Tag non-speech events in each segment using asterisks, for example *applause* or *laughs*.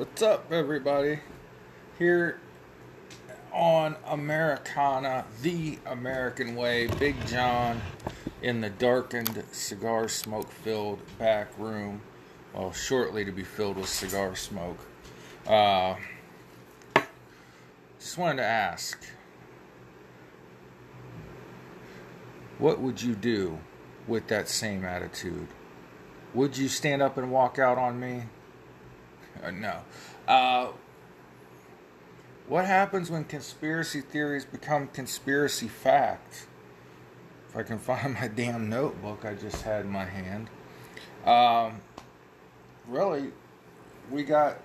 What's up, everybody? Here on Americana, the American way, Big John in the darkened, cigar smoke filled back room. Well, shortly to be filled with cigar smoke. Uh, just wanted to ask what would you do with that same attitude? Would you stand up and walk out on me? Uh, no. Uh, what happens when conspiracy theories become conspiracy facts? If I can *laughs* find my damn notebook I just had in my hand. Um, really, we got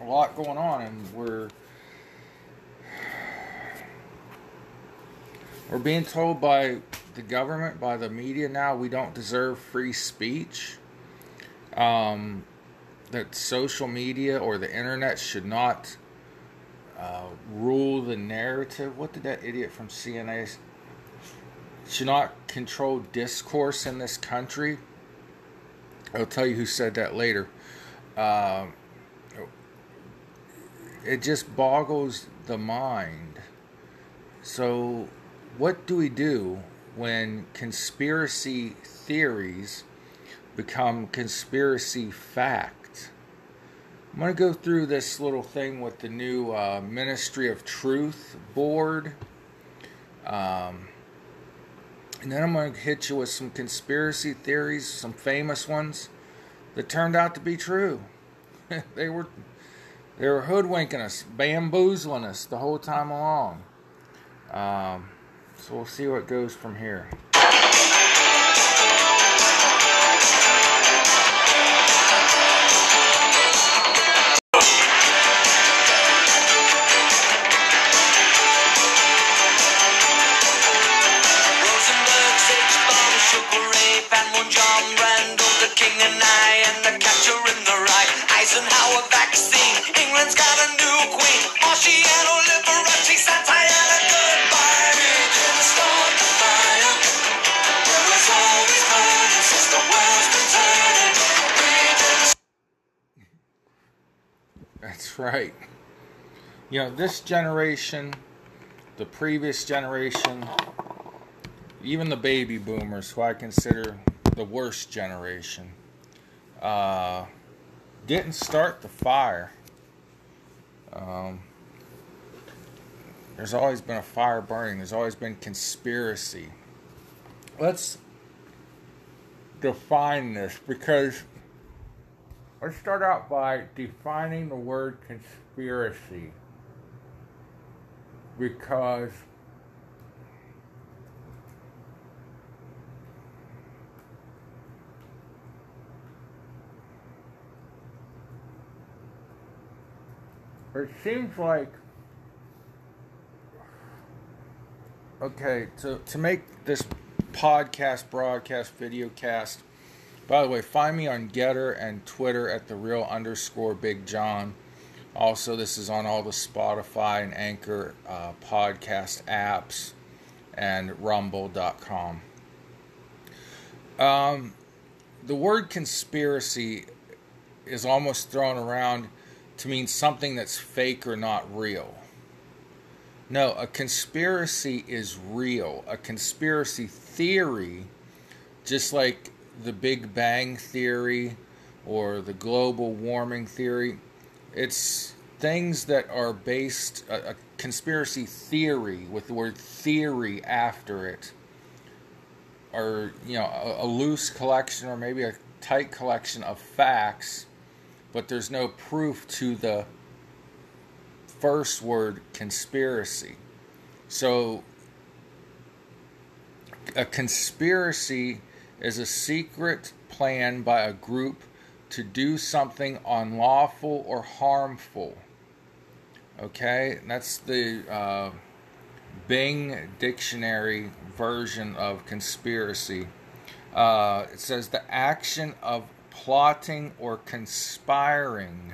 a lot going on, and we're we're being told by the government, by the media now, we don't deserve free speech. Um, that social media or the internet should not uh, rule the narrative. What did that idiot from CNA should not control discourse in this country? I'll tell you who said that later. Uh, it just boggles the mind. So, what do we do when conspiracy theories become conspiracy fact? I'm going to go through this little thing with the new uh, Ministry of Truth board. Um, and then I'm going to hit you with some conspiracy theories, some famous ones that turned out to be true. *laughs* they were they were hoodwinking us, bamboozling us the whole time along. Um, so we'll see what goes from here. Right. You know, this generation, the previous generation, even the baby boomers, who I consider the worst generation, uh, didn't start the fire. Um, there's always been a fire burning, there's always been conspiracy. Let's define this because Let's start out by defining the word conspiracy. Because it seems like okay to to make this podcast broadcast video cast by the way, find me on Getter and Twitter at the real underscore Big John. Also, this is on all the Spotify and Anchor uh, podcast apps and rumble.com. Um, the word conspiracy is almost thrown around to mean something that's fake or not real. No, a conspiracy is real. A conspiracy theory, just like the Big Bang Theory or the global warming theory. It's things that are based, a, a conspiracy theory with the word theory after it, or, you know, a, a loose collection or maybe a tight collection of facts, but there's no proof to the first word conspiracy. So, a conspiracy is a secret plan by a group to do something unlawful or harmful. Okay, that's the uh, Bing Dictionary version of conspiracy. Uh, it says the action of plotting or conspiring.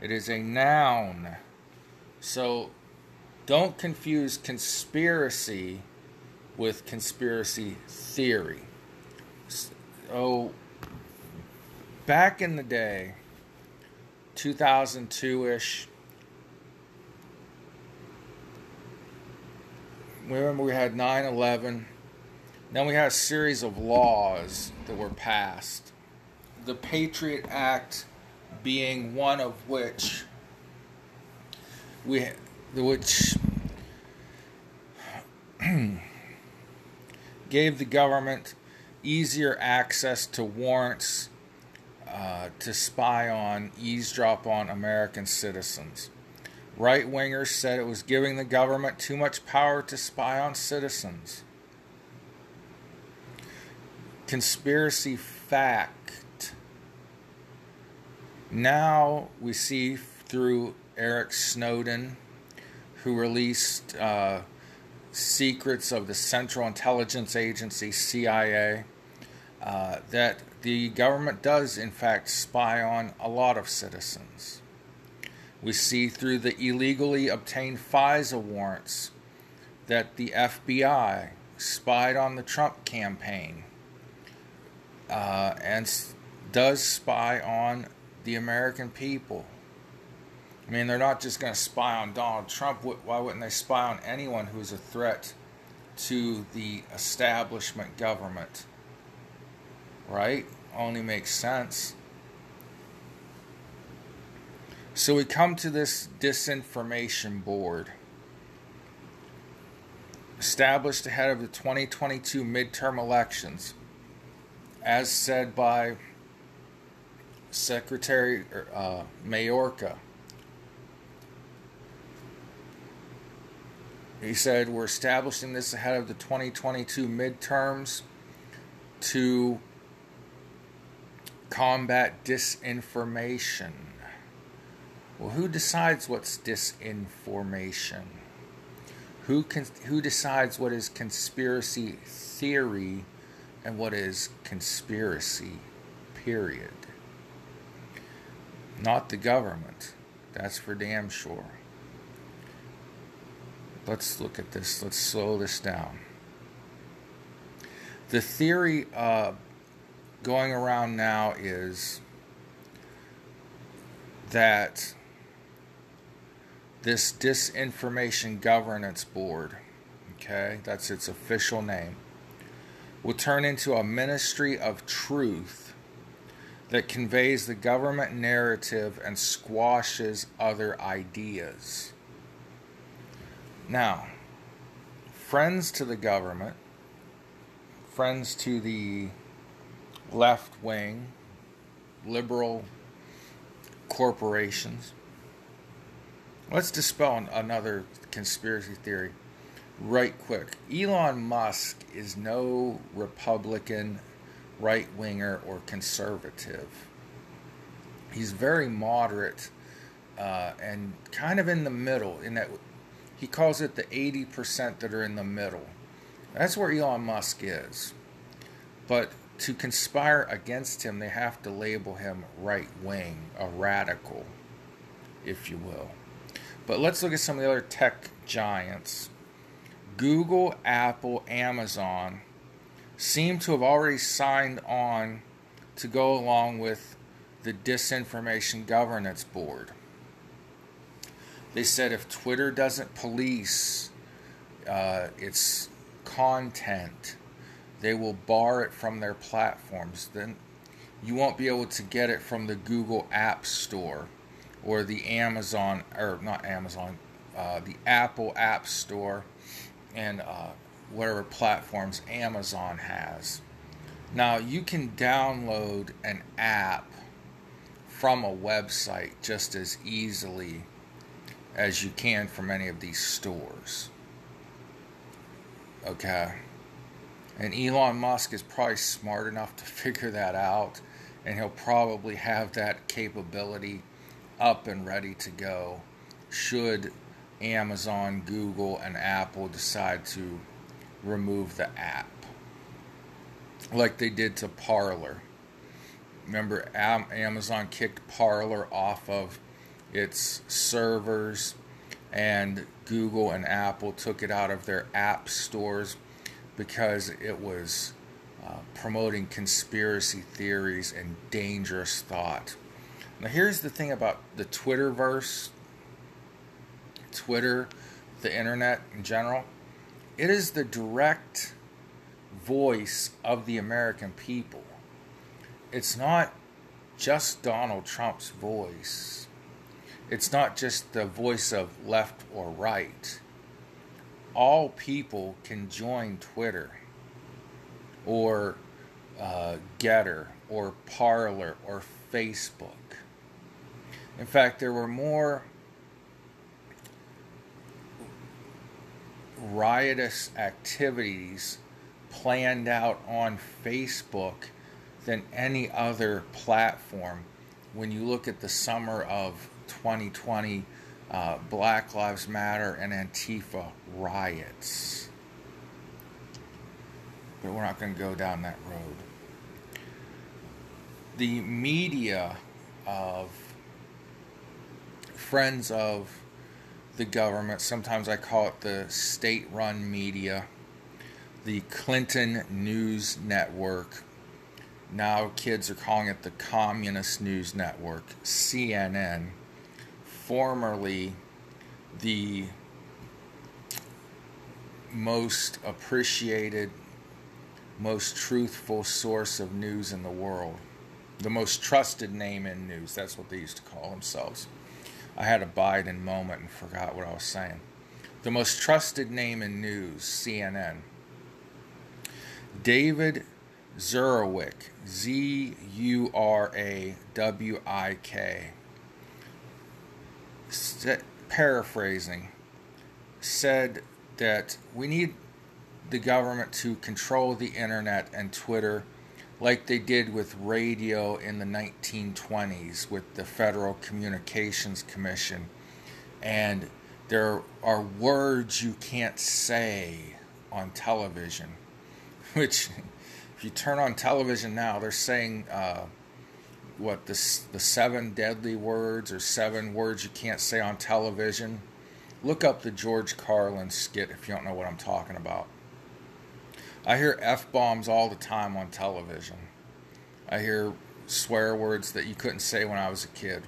It is a noun. So don't confuse conspiracy with conspiracy theory. So, back in the day, 2002 ish. Remember, we had 9 11. Then we had a series of laws that were passed. The Patriot Act being one of which we which *clears throat* gave the government easier access to warrants uh, to spy on, eavesdrop on American citizens. Right wingers said it was giving the government too much power to spy on citizens. Conspiracy fact. Now we see through Eric Snowden, who released uh, secrets of the Central Intelligence Agency, CIA, uh, that the government does, in fact, spy on a lot of citizens. We see through the illegally obtained FISA warrants that the FBI spied on the Trump campaign uh, and does spy on the American people. I mean, they're not just going to spy on Donald Trump. Why wouldn't they spy on anyone who's a threat to the establishment government? Right? Only makes sense. So we come to this disinformation board established ahead of the 2022 midterm elections, as said by Secretary uh, Mayorkas. He said, We're establishing this ahead of the 2022 midterms to combat disinformation. Well, who decides what's disinformation? Who, can, who decides what is conspiracy theory and what is conspiracy, period? Not the government. That's for damn sure let's look at this. Let's slow this down. The theory uh, going around now is that this Disinformation Governance Board, okay, that's its official name, will turn into a ministry of truth that conveys the government narrative and squashes other ideas. Now, friends to the government, friends to the left wing, liberal corporations. Let's dispel another conspiracy theory right quick. Elon Musk is no Republican, right winger, or conservative. He's very moderate uh, and kind of in the middle in that he calls it the 80% that are in the middle. That's where Elon Musk is. But to conspire against him, they have to label him right wing, a radical, if you will. But let's look at some of the other tech giants. Google, Apple, Amazon seem to have already signed on to go along with the Disinformation Governance Board. They said if Twitter doesn't police uh, its content, they will bar it from their platforms. Then you won't be able to get it from the Google App Store or the Amazon, or not Amazon, uh, the Apple App Store and uh, whatever platforms Amazon has. Now, you can download an app from a website just as easily as you can from any of these stores. Okay? And Elon Musk is probably smart enough to figure that out, and he'll probably have that capability up and ready to go should Amazon, Google, and Apple decide to remove the app. Like they did to Parler. Remember, Amazon kicked Parler off of its servers, and Google and Apple took it out of their app stores because it was uh, promoting conspiracy theories and dangerous thought. Now, here's the thing about the Twitterverse, Twitter, the internet in general. It is the direct voice of the American people. It's not just Donald Trump's voice. It's not just the voice of left or right. All people can join Twitter or uh, Getter or Parler or Facebook. In fact, there were more riotous activities planned out on Facebook than any other platform when you look at the summer of 2020 uh, Black Lives Matter and Antifa riots. But we're not going to go down that road. The media of friends of the government, sometimes I call it the state run media, the Clinton News Network. Now kids are calling it the Communist News Network, CNN, formerly the most appreciated, most truthful source of news in the world. The most trusted name in news. That's what they used to call themselves. I had a Biden moment and forgot what I was saying. The most trusted name in news, CNN. David Zurawik, Z U R A W I K, paraphrasing, said that we need the government to control the internet and Twitter like they did with radio in the 1920s with the Federal Communications Commission. And there are words you can't say on television, *laughs* which, if you turn on television now, they're saying, uh, what, the, the seven deadly words or seven words you can't say on television. Look up the George Carlin skit if you don't know what I'm talking about. I hear F bombs all the time on television. I hear swear words that you couldn't say when I was a kid.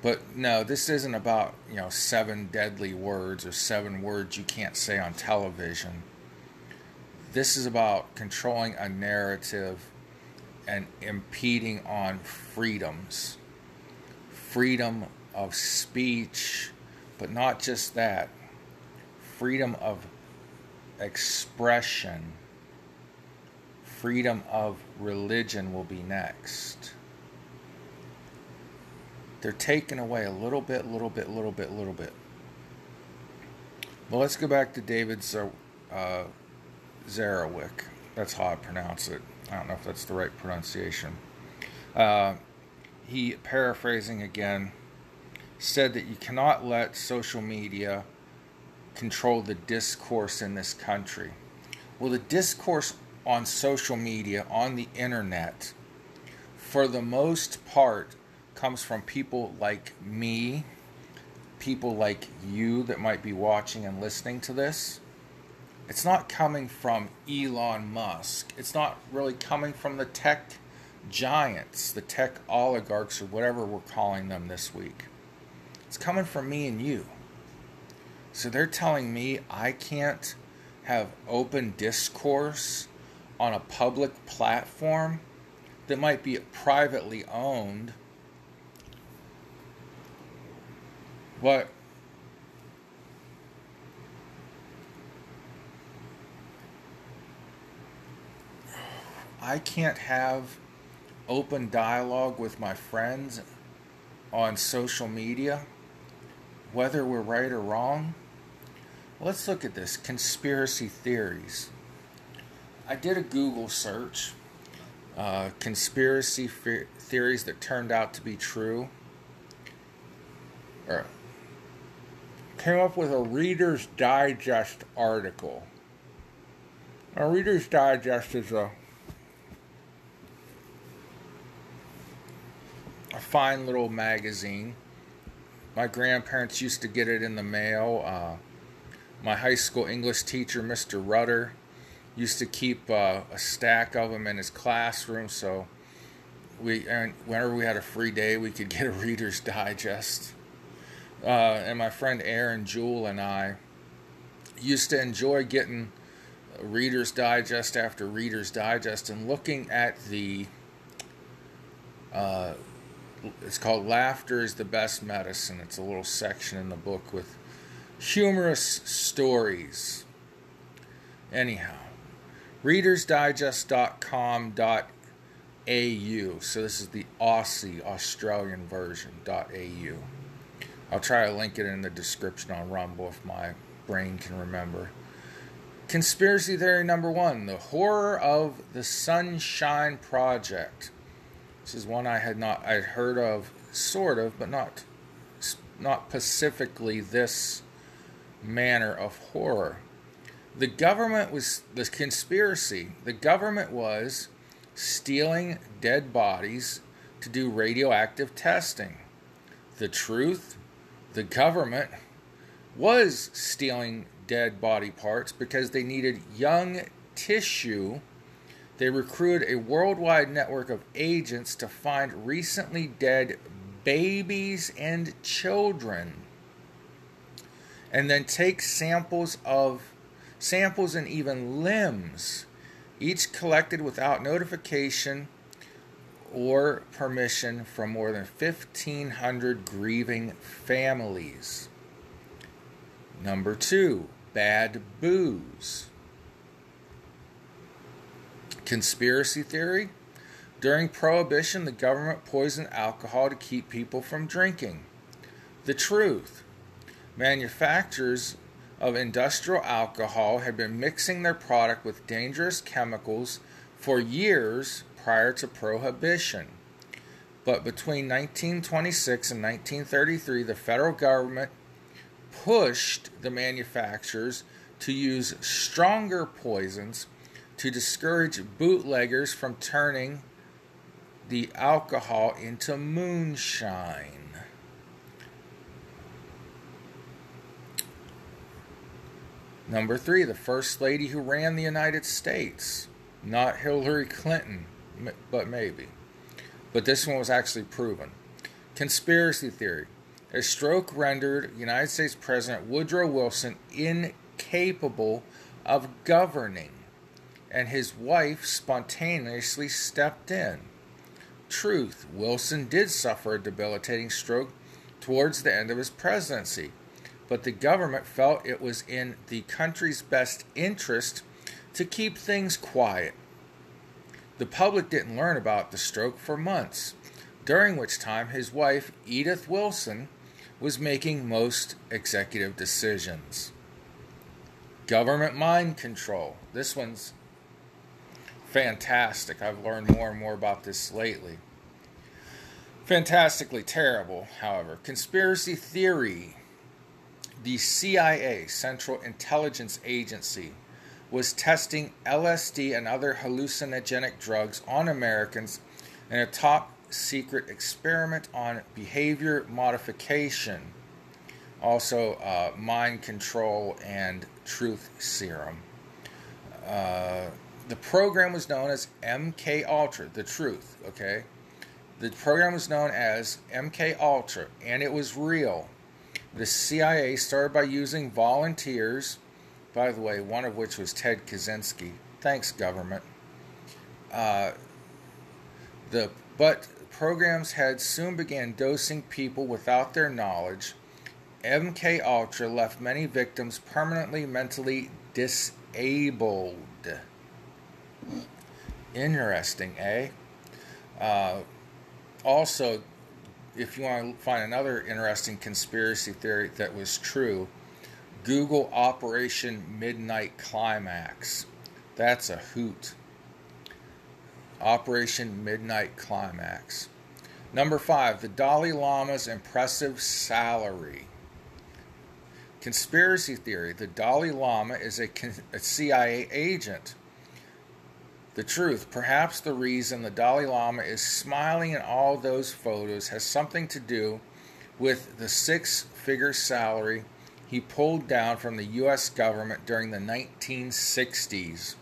But no, this isn't about, you know, seven deadly words or seven words you can't say on television. This is about controlling a narrative and impeding on freedoms. Freedom of speech, but not just that. Freedom of expression, freedom of religion will be next. They're taking away a little bit, little bit, little bit, little bit. Well, let's go back to David Zer- uh. That's how I pronounce it. I don't know if that's the right pronunciation. Uh, he, paraphrasing again, said that you cannot let social media control the discourse in this country. Well, the discourse on social media, on the internet, for the most part, comes from people like me, people like you that might be watching and listening to this. It's not coming from Elon Musk. It's not really coming from the tech giants, the tech oligarchs, or whatever we're calling them this week. It's coming from me and you. So they're telling me I can't have open discourse on a public platform that might be privately owned. But I can't have open dialogue with my friends on social media, whether we're right or wrong. Let's look at this conspiracy theories. I did a Google search, uh, conspiracy theories that turned out to be true. Or came up with a Reader's Digest article. A Reader's Digest is a a fine little magazine. My grandparents used to get it in the mail. Uh, my high school English teacher, Mr. Rudder, used to keep uh, a stack of them in his classroom. So we and whenever we had a free day, we could *laughs* get a Reader's Digest. Uh, and my friend Aaron Jewell and I used to enjoy getting Reader's Digest after Reader's Digest and looking at the. Uh, it's called Laughter is the Best Medicine. It's a little section in the book with humorous stories. Anyhow, readersdigest.com.au. So this is the Aussie, Australian version, .au. I'll try to link it in the description on Rumble if my brain can remember. Conspiracy theory number one the horror of the Sunshine Project. This is one I had not I had heard of, sort of, but not not specifically this manner of horror. The government was the conspiracy. The government was stealing dead bodies to do radioactive testing. The truth, the government was stealing dead body parts because they needed young tissue. They recruited a worldwide network of agents to find recently dead babies and children and then take samples of samples and even limbs each collected without notification or permission from more than 1500 grieving families. Number 2 bad booze conspiracy theory? During prohibition the government poisoned alcohol to keep people from drinking. The truth. Manufacturers of industrial alcohol had been mixing their product with dangerous chemicals for years prior to prohibition. But between 1926 and 1933, the federal government pushed the manufacturers to use stronger poisons to discourage bootleggers from turning the alcohol into moonshine. Number three, the first lady who ran the United States. Not Hillary Clinton, but maybe. But this one was actually proven. Conspiracy theory. A stroke rendered United States President Woodrow Wilson incapable of governing, and his wife spontaneously stepped in. Truth. Wilson did suffer a debilitating stroke towards the end of his presidency but the government felt it was in the country's best interest to keep things quiet. The public didn't learn about the stroke for months, during which time his wife, Edith Wilson, was making most executive decisions. Government mind control. This one's fantastic. I've learned more and more about this lately. Fantastically terrible, however. Conspiracy theory the CIA, Central Intelligence Agency, was testing LSD and other hallucinogenic drugs on Americans in a top secret experiment on behavior modification, also uh, mind control and truth serum. Uh, the program was known as MK Ultra, the truth, okay? The program was known as MK Ultra, and it was real. The CIA started by using volunteers, by the way, one of which was Ted Kaczynski. Thanks, government. Uh, the but programs had soon began dosing people without their knowledge. MK Ultra left many victims permanently mentally disabled. Interesting, eh? Uh, also, if you want to find another interesting conspiracy theory that was true, Google Operation Midnight Climax. That's a hoot. Operation Midnight Climax. Number five, the Dalai Lama's impressive salary. Conspiracy theory the Dalai Lama is a, a CIA agent the truth, perhaps the reason the Dalai Lama is smiling in all those photos has something to do with the six figure salary he pulled down from the U.S. government during the 1960s.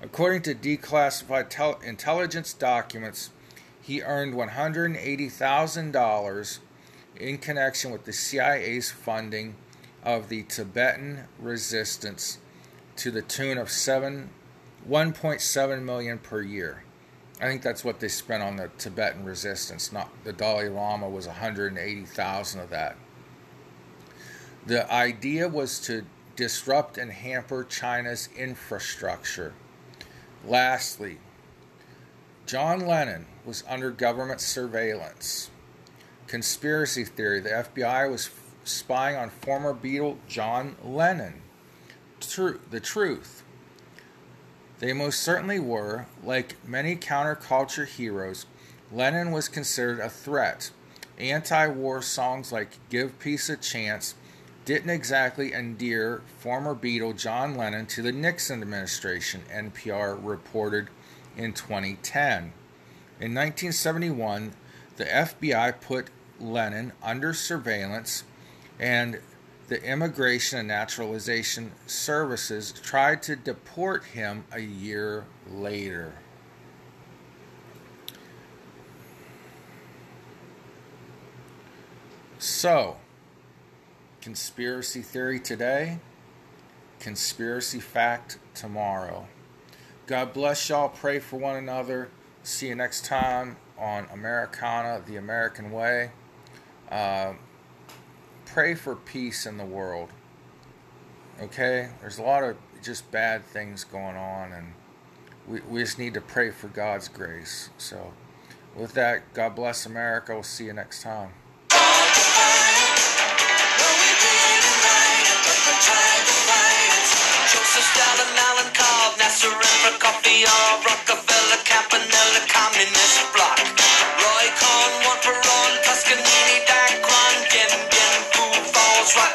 According to declassified tel- intelligence documents, he earned $180,000 in connection with the CIA's funding of the Tibetan resistance to the tune of 7 1.7 million per year. I think that's what they spent on the Tibetan resistance. Not the Dalai Lama was 180,000 of that. The idea was to disrupt and hamper China's infrastructure. Lastly, John Lennon was under government surveillance. Conspiracy theory the FBI was spying on former Beatle John Lennon. True, the truth. They most certainly were. Like many counterculture heroes, Lennon was considered a threat. Anti war songs like Give Peace a Chance didn't exactly endear former Beatle John Lennon to the Nixon administration, NPR reported in 2010. In 1971, the FBI put Lennon under surveillance, and the Immigration and Naturalization Services tried to deport him a year later. So, conspiracy theory today, conspiracy fact tomorrow. God bless y'all. Pray for one another. See you next time on Americana, the American Way. Uh, pray for peace in the world. Okay? There's a lot of just bad things going on, and we, we just need to pray for God's grace. So, with that, God bless America. We'll see you next time. Rockefeller, Campanella, Communist Roy Cohn, one for all, Falls, Rock.